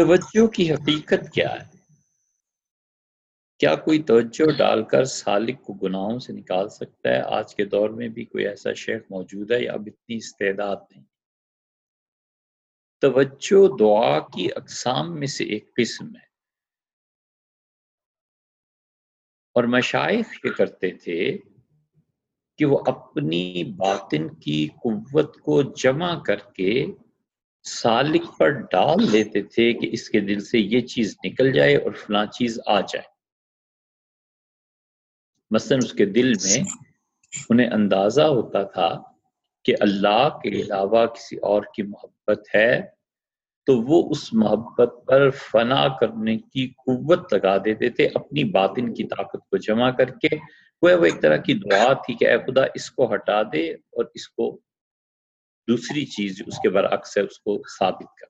توجہ کی حقیقت کیا ہے؟ کیا کوئی توجہ ڈال کر سالک کو گناہوں سے نکال سکتا ہے؟ آج کے دور میں بھی کوئی ایسا شیخ موجود ہے یا اب اتنی استعداد نہیں۔ توجہ دعا کی اقسام میں سے ایک قسم ہے۔ اور مشائق یہ کرتے تھے کہ وہ اپنی باطن کی قوت کو جمع کر کے سالک پر ڈال دیتے تھے کہ اس کے دل سے یہ چیز نکل جائے اور فلاں چیز آ جائے۔ مثلا اس کے دل میں انہیں اندازہ ہوتا تھا کہ اللہ کے علاوہ کسی اور کی محبت ہے، تو وہ اس محبت پر فنا کرنے کی قوت لگا دیتے تھے، اپنی باطن کی طاقت کو جمع کر کے۔ وہ ایک طرح کی دعا تھی کہ اے خدا، اس کو ہٹا دے اور اس کو دوسری چیز اس کے برعکس ہے، اس کو ثابت کر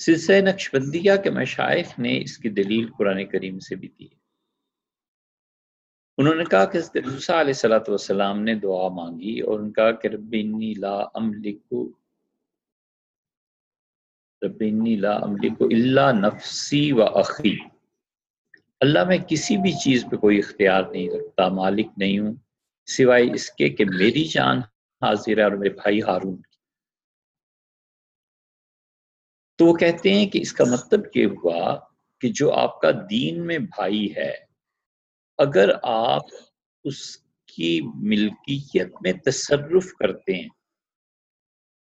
سلسلہ نقش بندیہ کے مشائق نے اس کی دلیل قرآن کریم سے بھی دی انہوں نے کہا کہ علیہ صلاۃ والسلام نے دعا مانگی اور ان کا کہ ربینی لا املکو ربینی لا املکو اللہ نفسی و اخی۔ اللہ میں کسی بھی چیز پہ کوئی اختیار نہیں رکھتا، مالک نہیں ہوں، سوائے اس کے کہ میری جان حاضر ہے اور میرے بھائی ہارون کی۔ تو وہ کہتے ہیں کہ اس کا مطلب یہ ہوا کہ جو آپ کا دین میں بھائی ہے، اگر آپ اس کی ملکیت میں تصرف کرتے ہیں،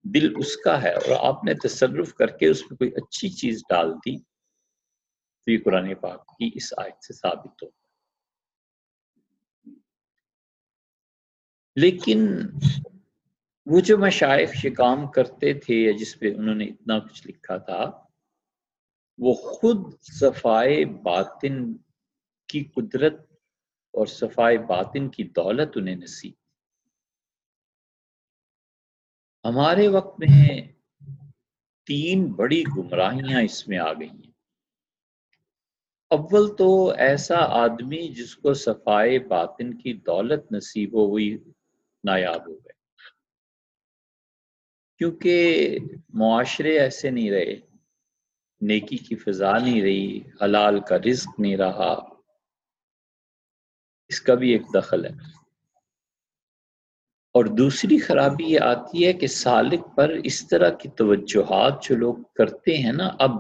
دل اس کا ہے اور آپ نے تصرف کر کے اس میں کوئی اچھی چیز ڈال دی، تو یہ قرآن پاک کی اس آیت سے ثابت ہو لیکن وہ جو مشائق یہ کام کرتے تھے یا جس پہ انہوں نے اتنا کچھ لکھا تھا، وہ خود صفائے باطن کی قدرت اور صفائے باطن کی دولت انہیں نصیب ہمارے وقت میں تین بڑی گمراہیاں اس میں آ گئی ہیں۔ اول تو ایسا آدمی جس کو صفائے باطن کی دولت نصیب ہو ہوئی نایاب ہو گئے کیونکہ معاشرے ایسے نہیں رہے۔ نیکی کی فضا نہیں رہی، حلال کا رزق نہیں رہا۔ اس کا بھی ایک دخل ہے۔ اور دوسری خرابی یہ آتی ہے کہ سالک پر اس طرح کی توجہات جو لوگ کرتے ہیں نا اب،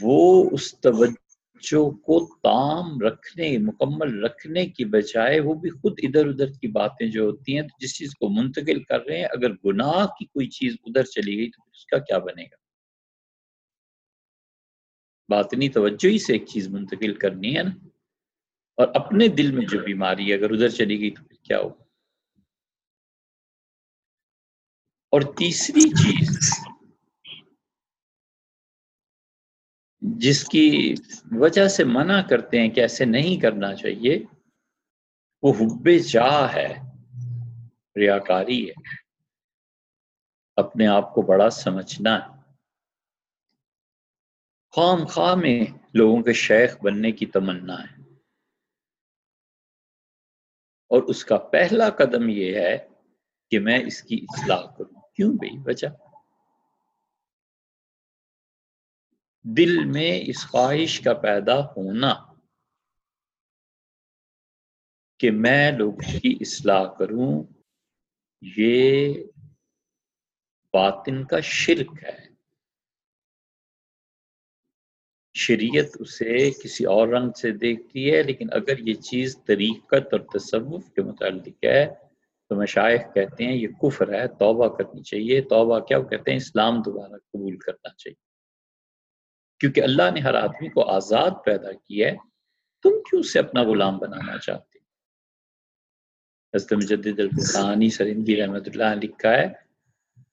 وہ اس توجہ کو تام رکھنے، مکمل رکھنے کی بجائے وہ بھی خود ادھر ادھر کی باتیں جو ہوتی ہیں جس چیز کو منتقل کر رہے ہیں، اگر گناہ کی کوئی چیز ادھر چلی گئی تو اس کا کیا بنے گا؟ باطنی توجہ ہی سے ایک چیز منتقل کرنی ہے نا؟ اور اپنے دل میں جو بیماری ہے اگر ادھر چلی گئی تو پھر کیا ہوگا؟ اور تیسری چیز جس کی وجہ سے منع کرتے ہیں کہ ایسے نہیں کرنا چاہیے، وہ حب جاہ ہے، ریاکاری ہے۔ اپنے آپ کو بڑا سمجھنا ہے۔ خام خواہ میں لوگوں کے شیخ بننے کی تمنا ہے۔ اور اس کا پہلا قدم یہ ہے کہ میں اس کی اصلاح کروں۔ کیوں بھائی؟ وجہ۔ دل میں اس خواہش کا پیدا ہونا کہ میں لوگوں کی اصلاح کروں، یہ باطن کا شرک ہے۔ شریعت اسے کسی اور رنگ سے دیکھتی ہے، لیکن اگر یہ چیز طریقت اور تصوف کے متعلق ہے، تو مشائق کہتے ہیں یہ کفر ہے، توبہ کرنی چاہیے۔ توبہ کیا؟ وہ کہتے ہیں اسلام دوبارہ قبول کرنا چاہیے۔ کیونکہ اللہ نے ہر آدمی کو آزاد پیدا کیا ہے، تم کیوں سے اپنا غلام بنانا چاہتے حضرت مجدد الفسانی سرندی رحمت اللہ نے لکھا ہے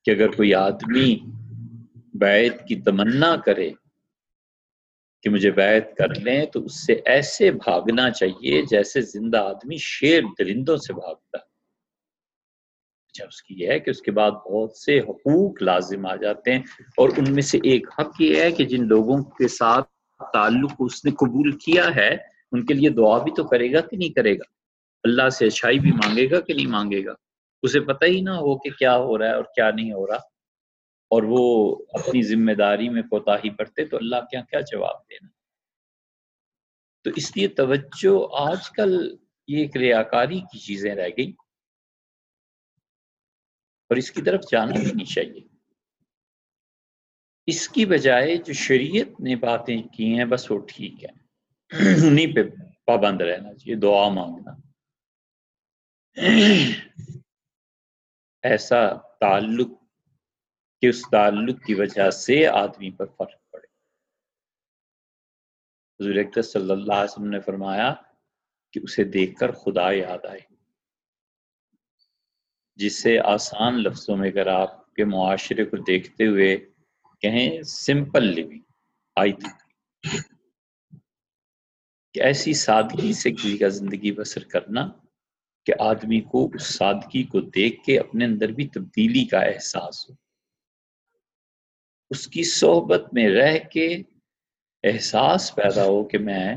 کہ اگر کوئی آدمی بیت کی تمنا کرے کہ مجھے بیت کر لیں، تو اس سے ایسے بھاگنا چاہیے جیسے زندہ آدمی شیر درندوں سے بھاگتا ہے۔ اچھا اس کی یہ ہے کہ اس کے بعد بہت سے حقوق لازم آ جاتے ہیں اور ان میں سے ایک حق یہ ہے کہ جن لوگوں کے ساتھ تعلق اس نے قبول کیا ہے، ان کے لیے دعا بھی تو کرے گا کہ نہیں کرے گا۔ اللہ سے اچھائی بھی مانگے گا کہ نہیں مانگے گا؟ اسے پتہ ہی نہ ہو کہ کیا ہو رہا ہے اور کیا نہیں ہو رہا۔ اور وہ اپنی ذمہ داری میں کوتا ہی تو اللہ کیا کیا جواب دینا؟ تو اس لیے توجہ آج کل یہ ایک ریاکاری کی چیزیں رہ گئی اور اس کی طرف جانا بھی نہیں چاہیے۔ اس کی بجائے جو شریعت نے باتیں کی ہیں، بس وہ ٹھیک ہے۔ انہیں پہ پابند رہنا چاہیے، دعا مانگنا۔ ایسا تعلق کہ اس تعلق کی وجہ سے آدمی پر فرق پڑے۔ حضور صلی اللہ علیہ وسلم نے فرمایا کہ اسے دیکھ کر خدا یاد آئے۔ جس سے آسان لفظوں میں اگر آپ کے معاشرے کو دیکھتے ہوئے کہیں سمپل لیونگ آئی تھی کہ ایسی سادگی سے کسی کا زندگی بسر کرنا کہ آدمی کو اس سادگی کو دیکھ کے اپنے اندر بھی تبدیلی کا احساس ہو۔ اس کی صحبت میں رہ کے احساس پیدا ہو کہ میں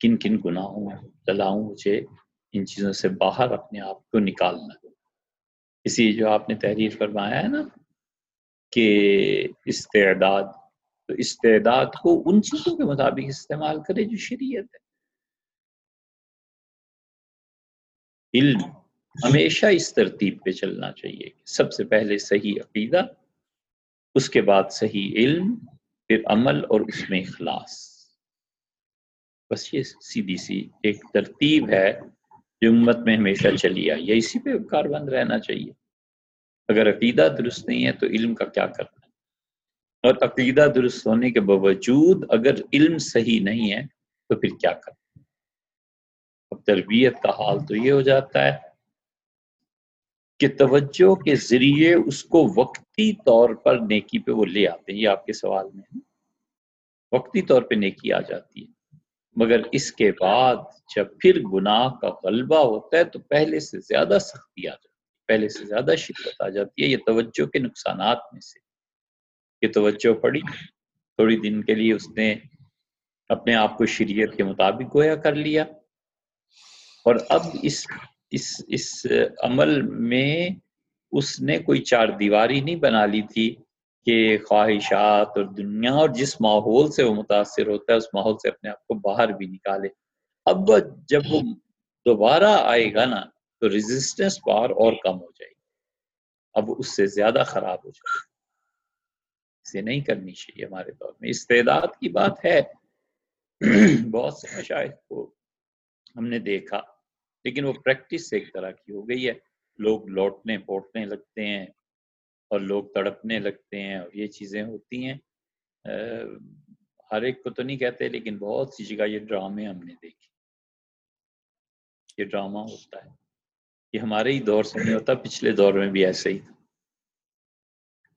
کن کن گناہوں چلاؤں مجھے ان چیزوں سے باہر اپنے آپ کو نکالنا۔ اسی جو آپ نے تحریر فرمایا ہے نا کہ استعداد، تو استعداد کو ان چیزوں کے مطابق استعمال کرے جو شریعت ہے۔ علم ہمیشہ اس ترتیب پہ چلنا چاہیے سب سے پہلے صحیح عقیدہ، اس کے بعد صحیح علم، پھر عمل اور اس میں اخلاص۔ بس یہ سیدھی سی ایک ترتیب ہے جو امت میں ہمیشہ چلی آئی ہے۔ اسی پہ کار بند رہنا چاہیے۔ اگر عقیدہ درست نہیں ہے تو علم کا کیا کرنا ہے؟ اور عقیدہ درست ہونے کے باوجود اگر علم صحیح نہیں ہے تو پھر کیا کرنا اب تربیت کا حال تو یہ ہو جاتا ہے کہ توجہ کے ذریعے اس کو وقتی طور پر نیکی پہ وہ لے آتے ہیں، یہ آپ کے سوال میں ہے وقتی طور پہ نیکی آ جاتی ہے۔ مگر اس کے بعد جب پھر گناہ کا غلبہ ہوتا ہے تو پہلے سے زیادہ سختی آ جاتی ہے۔ پہلے سے زیادہ شدت آ جاتی ہے، یہ توجہ کے نقصانات میں سے۔ یہ توجہ پڑی، تھوڑی دن کے لیے اس نے اپنے آپ کو شریعت کے مطابق گویا کر لیا۔ اور اب اس اس اس عمل میں اس نے کوئی چار دیواری نہیں بنا لی تھی کہ خواہشات اور دنیا اور جس ماحول سے وہ متاثر ہوتا ہے، اس ماحول سے اپنے آپ کو باہر بھی نکالے۔ اب جب وہ دوبارہ آئے گا نا تو ریزسٹنس پار اور کم ہو جائے گی۔ اب اس سے زیادہ خراب ہو جائے گی۔ اسے نہیں کرنی چاہیے ہمارے دور میں۔ استعداد کی بات ہے۔ بہت سے مشاہد کو ہم نے دیکھا، لیکن وہ پریکٹس ایک طرح کی ہو گئی ہے۔ لوگ لوٹنے پوٹنے لگتے ہیں اور لوگ تڑپنے لگتے ہیں اور یہ چیزیں ہوتی ہیں۔ ہر ایک کو تو نہیں کہتے، لیکن بہت سی جگہ یہ ڈرامے ہم نے دیکھے یہ ڈرامہ ہوتا ہے۔ یہ ہمارے ہی دور سے نہیں ہوتا، پچھلے دور میں بھی ایسے ہی تھا۔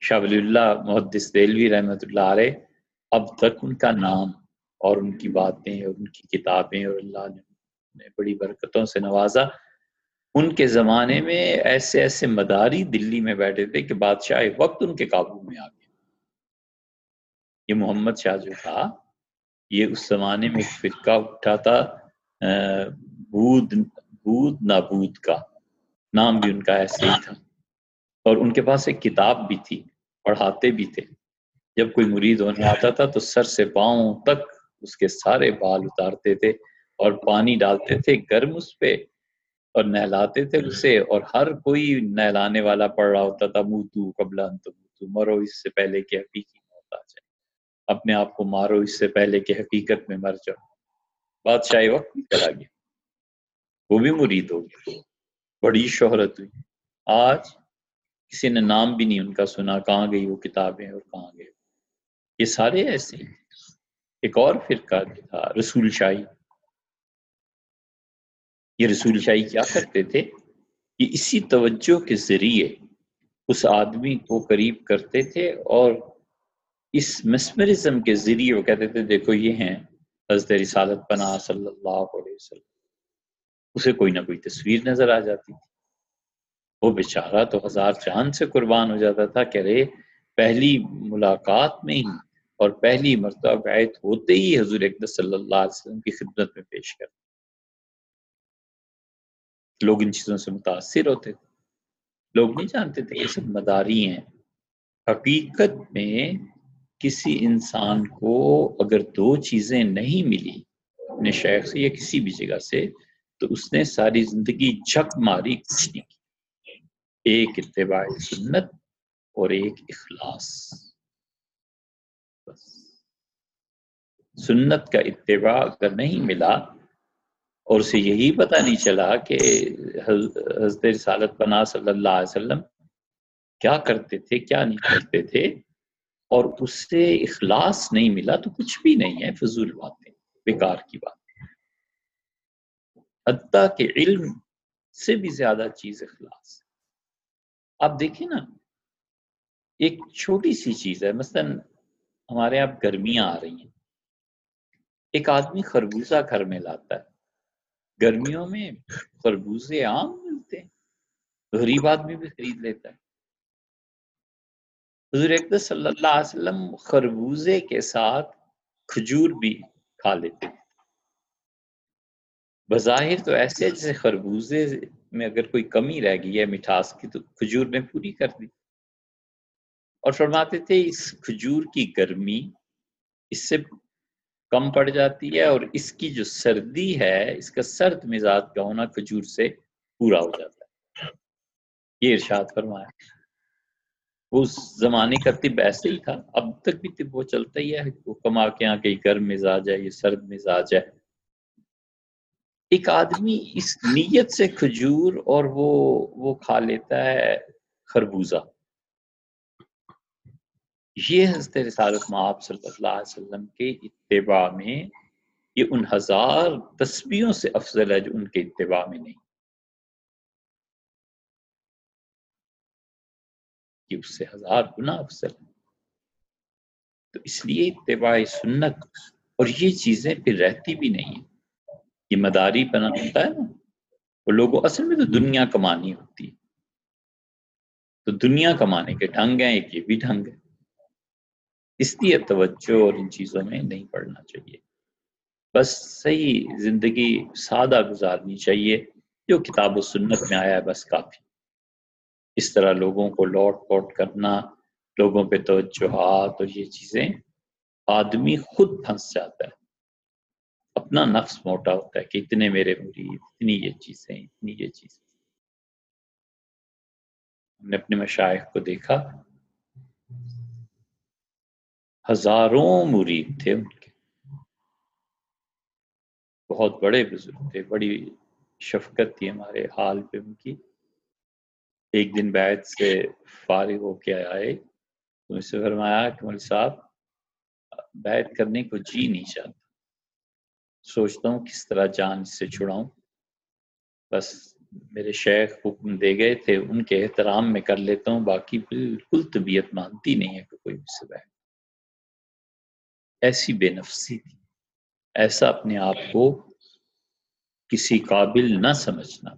شاہ ولی اللہ محدث دلوی رحمۃ اللہ علیہ اب تک ان کا نام اور ان کی باتیں اور ان کی کتابیں اور اللہ نے نے بڑی برکتوں سے نوازا۔ ان کے زمانے میں ایسے ایسے مداری دلی میں بیٹھے تھے کہ بادشاہ وقت ان کے قابو میں آ گیا یہ محمد شاہ جو تھا، یہ اس زمانے میں ایک فرقہ اٹھا تھا بود بود نابود کا۔ نام بھی ان کا ایسے ہی تھا۔ اور ان کے پاس ایک کتاب بھی تھی، پڑھاتے بھی تھے۔ جب کوئی مرید ہونے آتا تھا تو سر سے پاؤں تک اس کے سارے بال اتارتے تھے اور پانی ڈالتے تھے، گرم اس پہ اور نہلاتے تھے اسے۔ اور ہر کوئی نہلانے والا پڑ رہا ہوتا تھا، موتو قبل موتو، مرو اس سے پہلے کہ حقیقی موت آ جائے۔ اپنے آپ کو مارو اس سے پہلے کہ حقیقت میں مر جاؤ۔ بادشاہ وقت بھی کرا گیا۔ وہ بھی مرید ہو گیا۔ بڑی شہرت ہوئی۔ آج کسی نے نام بھی نہیں ان کا سنا، کہاں گئی وہ کتابیں اور کہاں گئے۔ یہ سارے ایسے ایک اور فرقہ تھا، رسول شاہی۔ یہ رسول شاہی کیا کرتے تھے؟ کہ اسی توجہ کے ذریعے اس آدمی کو قریب کرتے تھے اور اس مسمرزم کے ذریعے وہ کہتے تھے، دیکھو یہ ہیں حضرت رسالت پناہ صلی اللہ علیہ وسلم۔ اسے کوئی نہ کوئی تصویر نظر آ جاتی تھی۔ وہ بیچارہ تو ہزار چاند سے قربان ہو جاتا تھا کہ رے، پہلی ملاقات میں ہی اور پہلی مرتبہ بیعت ہوتے ہی حضور اقدس صلی اللہ علیہ وسلم کی خدمت میں پیش کرتے لوگ ان چیزوں سے متاثر ہوتے تھے۔ لوگ نہیں جانتے تھے یہ سب مداری ہیں۔ حقیقت میں کسی انسان کو اگر دو چیزیں نہیں ملی، اپنے شیخ سے یا کسی بھی جگہ سے تو اس نے ساری زندگی جھک ماری کچھ نہیں کی۔ ایک اتباع سنت اور ایک اخلاص۔ بس۔ سنت کا اتباع اگر نہیں ملا اور اسے یہی پتہ نہیں چلا کہ حضرت رسالت پناہ صلی اللہ علیہ وسلم کیا کرتے تھے، کیا نہیں کرتے تھے اور اس سے اخلاص نہیں ملا تو کچھ بھی نہیں ہے، فضول باتیں، بیکار کی بات حتیٰ کہ علم سے بھی زیادہ چیز اخلاص۔ آپ دیکھیں نا، ایک چھوٹی سی چیز ہے، مثلا ہمارے یہاں گرمیاں آ رہی ہیں۔ ایک آدمی خربوزہ گھر میں لاتا ہے۔ گرمیوں میں خربوزے عام ملتے ہیں، غریب آدمی بھی خرید لیتا ہے۔ حضور اقدس صلی اللہ علیہ وسلم خربوزے کے ساتھ کھجور بھی کھا لیتے بظاہر تو ایسے جیسے خربوزے میں اگر کوئی کمی رہ گئی ہے مٹھاس کی تو کھجور نے پوری کر دی۔ اور فرماتے تھے اس کھجور کی گرمی اس سے کم پڑ جاتی ہے اور اس کی جو سردی ہے، اس کا سرد مزاج کا ہونا کھجور سے پورا ہو جاتا ہے۔ یہ ارشاد فرمایا۔ اس زمانے کا طب ایسے ہی تھا، اب تک بھی طب وہ چلتا ہی ہے۔ وہ کما کے یہاں کہیں گرم مزاج ہے، یہ سرد مزاج ہے۔ ایک آدمی اس نیت سے کھجور اور وہ وہ کھا لیتا ہے خربوزہ۔ یہ حضرت رسالت معاب صلی اللہ علیہ وسلم کے اتباع میں یہ ان ہزار تسبیوں سے افضل ہے جو ان کے اتباع میں نہیں۔ کہ اس سے ہزار گنا افضل ہے تو اس لیے اتباع سنت اور یہ چیزیں پھر رہتی بھی نہیں ہیں۔ یہ مداری بنا ہوتا ہے نا وہ لوگوں اصل میں تو دنیا کمانی ہوتی ہے۔ تو دنیا کمانے کے ڈھنگ ہیں، ایک یہ بھی ڈھنگ ہے۔ اس لیے توجہ اور ان چیزوں میں نہیں پڑنا چاہیے۔ بس صحیح زندگی سادہ گزارنی چاہیے، جو کتاب و سنت میں آیا ہے، بس کافی۔ اس طرح لوگوں کو لوٹ پوٹ کرنا، لوگوں پہ توجہات اور یہ چیزیں آدمی خود پھنس جاتا ہے۔ اپنا نفس موٹا ہوتا ہے کہ اتنے میرے مرید اتنی یہ چیزیں، اتنی یہ چیزیں۔ ہم نے اپنے مشائق کو دیکھا۔ ہزاروں مرید تھے ان کے۔ بہت بڑے بزرگ تھے، بڑی شفقت تھی ہمارے حال پہ ان کی۔ ایک دن بیت سے فارغ ہو کے آئے۔ تو اس سے فرمایا کہ مول صاحب بیت کرنے کو جی نہیں چاہتا سوچتا ہوں کس طرح جان سے چھڑاؤں۔ بس میرے شیخ حکم دے گئے تھے، ان کے احترام میں کر لیتا ہوں، باقی بالکل طبیعت مانتی نہیں ہے کہ کوئی مجھ سے بیت ایسی بے نفسی تھی۔ ایسا اپنے آپ کو کسی قابل نہ سمجھنا۔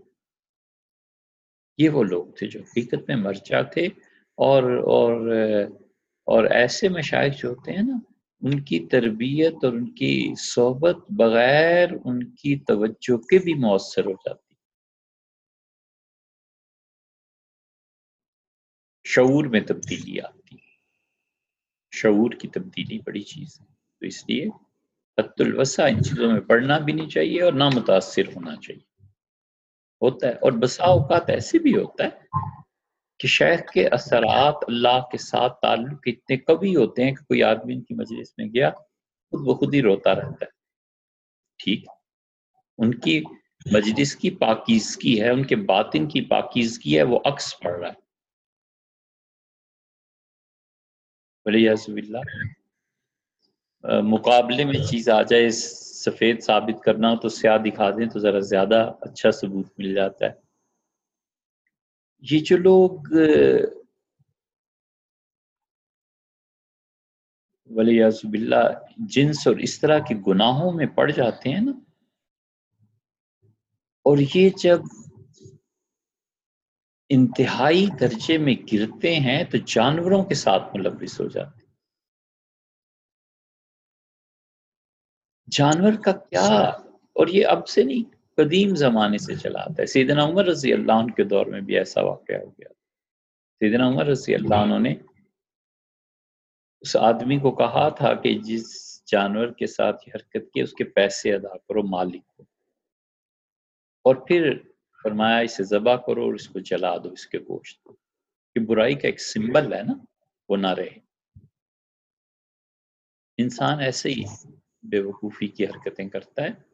یہ وہ لوگ تھے جو حقیقت میں مرچا تھے اور اور اور ایسے مشاہد جو ہوتے ہیں نا ان کی تربیت اور ان کی صحبت بغیر ان کی توجہ کے بھی مؤثر ہو جاتی۔ شعور میں تبدیلی آتی۔ شعور کی تبدیلی بڑی چیز ہے۔ تو اس لیے حت الوسا ان چیزوں میں پڑھنا بھی نہیں چاہیے اور نہ متاثر ہونا چاہیے۔ ہوتا ہے اور بسا اوقات ایسے بھی ہوتا ہے کہ شیخ کے اثرات اللہ کے ساتھ تعلق اتنے کبھی ہوتے ہیں کہ کوئی آدمی ان کی مجلس میں گیا، خود وہ خود ہی روتا رہتا ہے۔ ٹھیک۔ ان کی مجلس کی پاکیزگی ہے، ان کے باطن کی پاکیزگی ہے، وہ عکس پڑ رہا ہے۔ اللہ مقابلے میں چیز آ جائے، سفید ثابت کرنا ہو تو سیاہ دکھا دیں تو ذرا زیادہ اچھا ثبوت مل جاتا ہے۔ یہ جو لوگ ولی اللہ جنس اور اس طرح کے گناہوں میں پڑ جاتے ہیں نا، اور یہ جب انتہائی درجے میں گرتے ہیں تو جانوروں کے ساتھ ملوث ہو جاتے ہیں۔ جانور کا کیا؟ اور یہ اب سے نہیں قدیم زمانے سے چلا آتا ہے۔ سیدنا عمر رضی اللہ عنہ کے دور میں بھی ایسا واقعہ ہو گیا۔ سیدنا عمر رضی اللہ عنہ نے اس آدمی کو کہا تھا کہ جس جانور کے ساتھ یہ حرکت کی اس کے پیسے ادا کرو، مالک کو اور پھر فرمایا، اسے ذبح کرو اور اس کو جلا دو، اس کے گوشت کو۔ کہ برائی کا ایک سمبل ہے نا، وہ نہ رہے۔ انسان ایسے ہی بے وقوفی کی حرکتیں کرتا ہے۔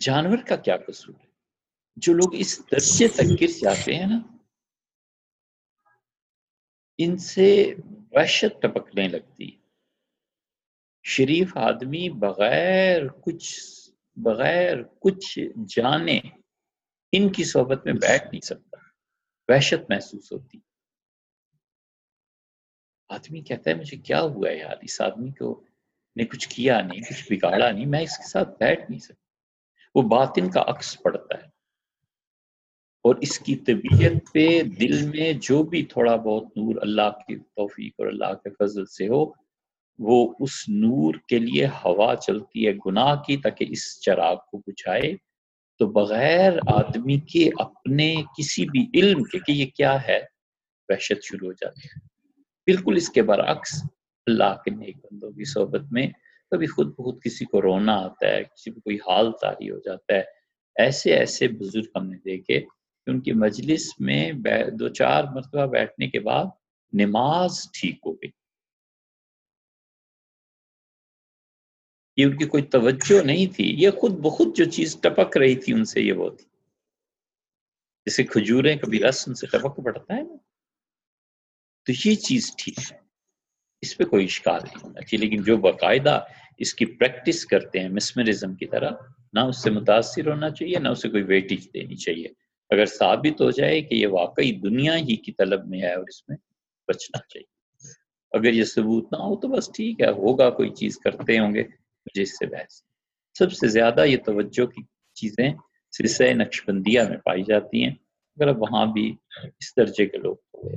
جانور کا کیا قصور ہے؟ جو لوگ اس درجے تک گر جاتے ہیں نا، ان سے وحشت ٹپکنے لگتی شریف آدمی بغیر کچھ بغیر کچھ جانے ان کی صحبت میں بیٹھ نہیں سکتا، وحشت محسوس ہوتی۔ آدمی کہتا ہے، مجھے کیا ہوا ہے یار؟ اس آدمی کو نے کچھ کیا نہیں، کچھ بگاڑا نہیں، میں اس کے ساتھ بیٹھ نہیں سکتا۔ وہ باطن کا عکس پڑتا ہے۔ اور اس کی طبیعت پہ دل میں جو بھی تھوڑا بہت نور اللہ کی توفیق اور اللہ کے فضل سے ہو، وہ اس نور کے لیے ہوا چلتی ہے، گناہ کی، تاکہ اس چراغ کو بجھائے۔ تو بغیر آدمی کے اپنے کسی بھی علم کے کہ یہ کیا ہے، وحشت شروع ہو جاتی ہے۔ بالکل اس کے برعکس اللہ کے نیک بندوں کی صحبت میں کبھی خود بخود کسی کو رونا آتا ہے، کسی کو کوئی حال تاری ہو جاتا ہے، ایسے ایسے بزرگ ہم نے دیکھے کہ ان کی مجلس میں دو چار مرتبہ بیٹھنے کے بعد نماز ٹھیک ہو گئی۔ یہ ان کی کوئی توجہ نہیں تھی، یہ خود بخود جو چیز ٹپک رہی تھی ان سے یہ وہ تھی۔ جیسے کھجوریں کبھی رس ان سے ٹپک پڑتا ہے نا۔ تو یہ چیز ٹھیک ہے۔ اس پہ کوئی اشکال نہیں ہونا چاہیے۔ لیکن جو باقاعدہ اس کی پریکٹس کرتے ہیں مسمرزم کی طرح، نہ اس سے متاثر ہونا چاہیے، نہ اسے کوئی ویٹیج دینی چاہیے۔ اگر ثابت ہو جائے کہ یہ واقعی دنیا ہی کی طلب میں ہے اور اس میں بچنا چاہیے۔ اگر یہ ثبوت نہ ہو تو بس ٹھیک ہے، ہوگا، کوئی چیز کرتے ہوں گے، مجھے اس سے بحث۔ سب سے زیادہ یہ توجہ کی چیزیں سلسلہ نقشبندیہ میں پائی جاتی ہیں۔ اگر اب وہاں بھی اس درجے کے لوگ ہوئے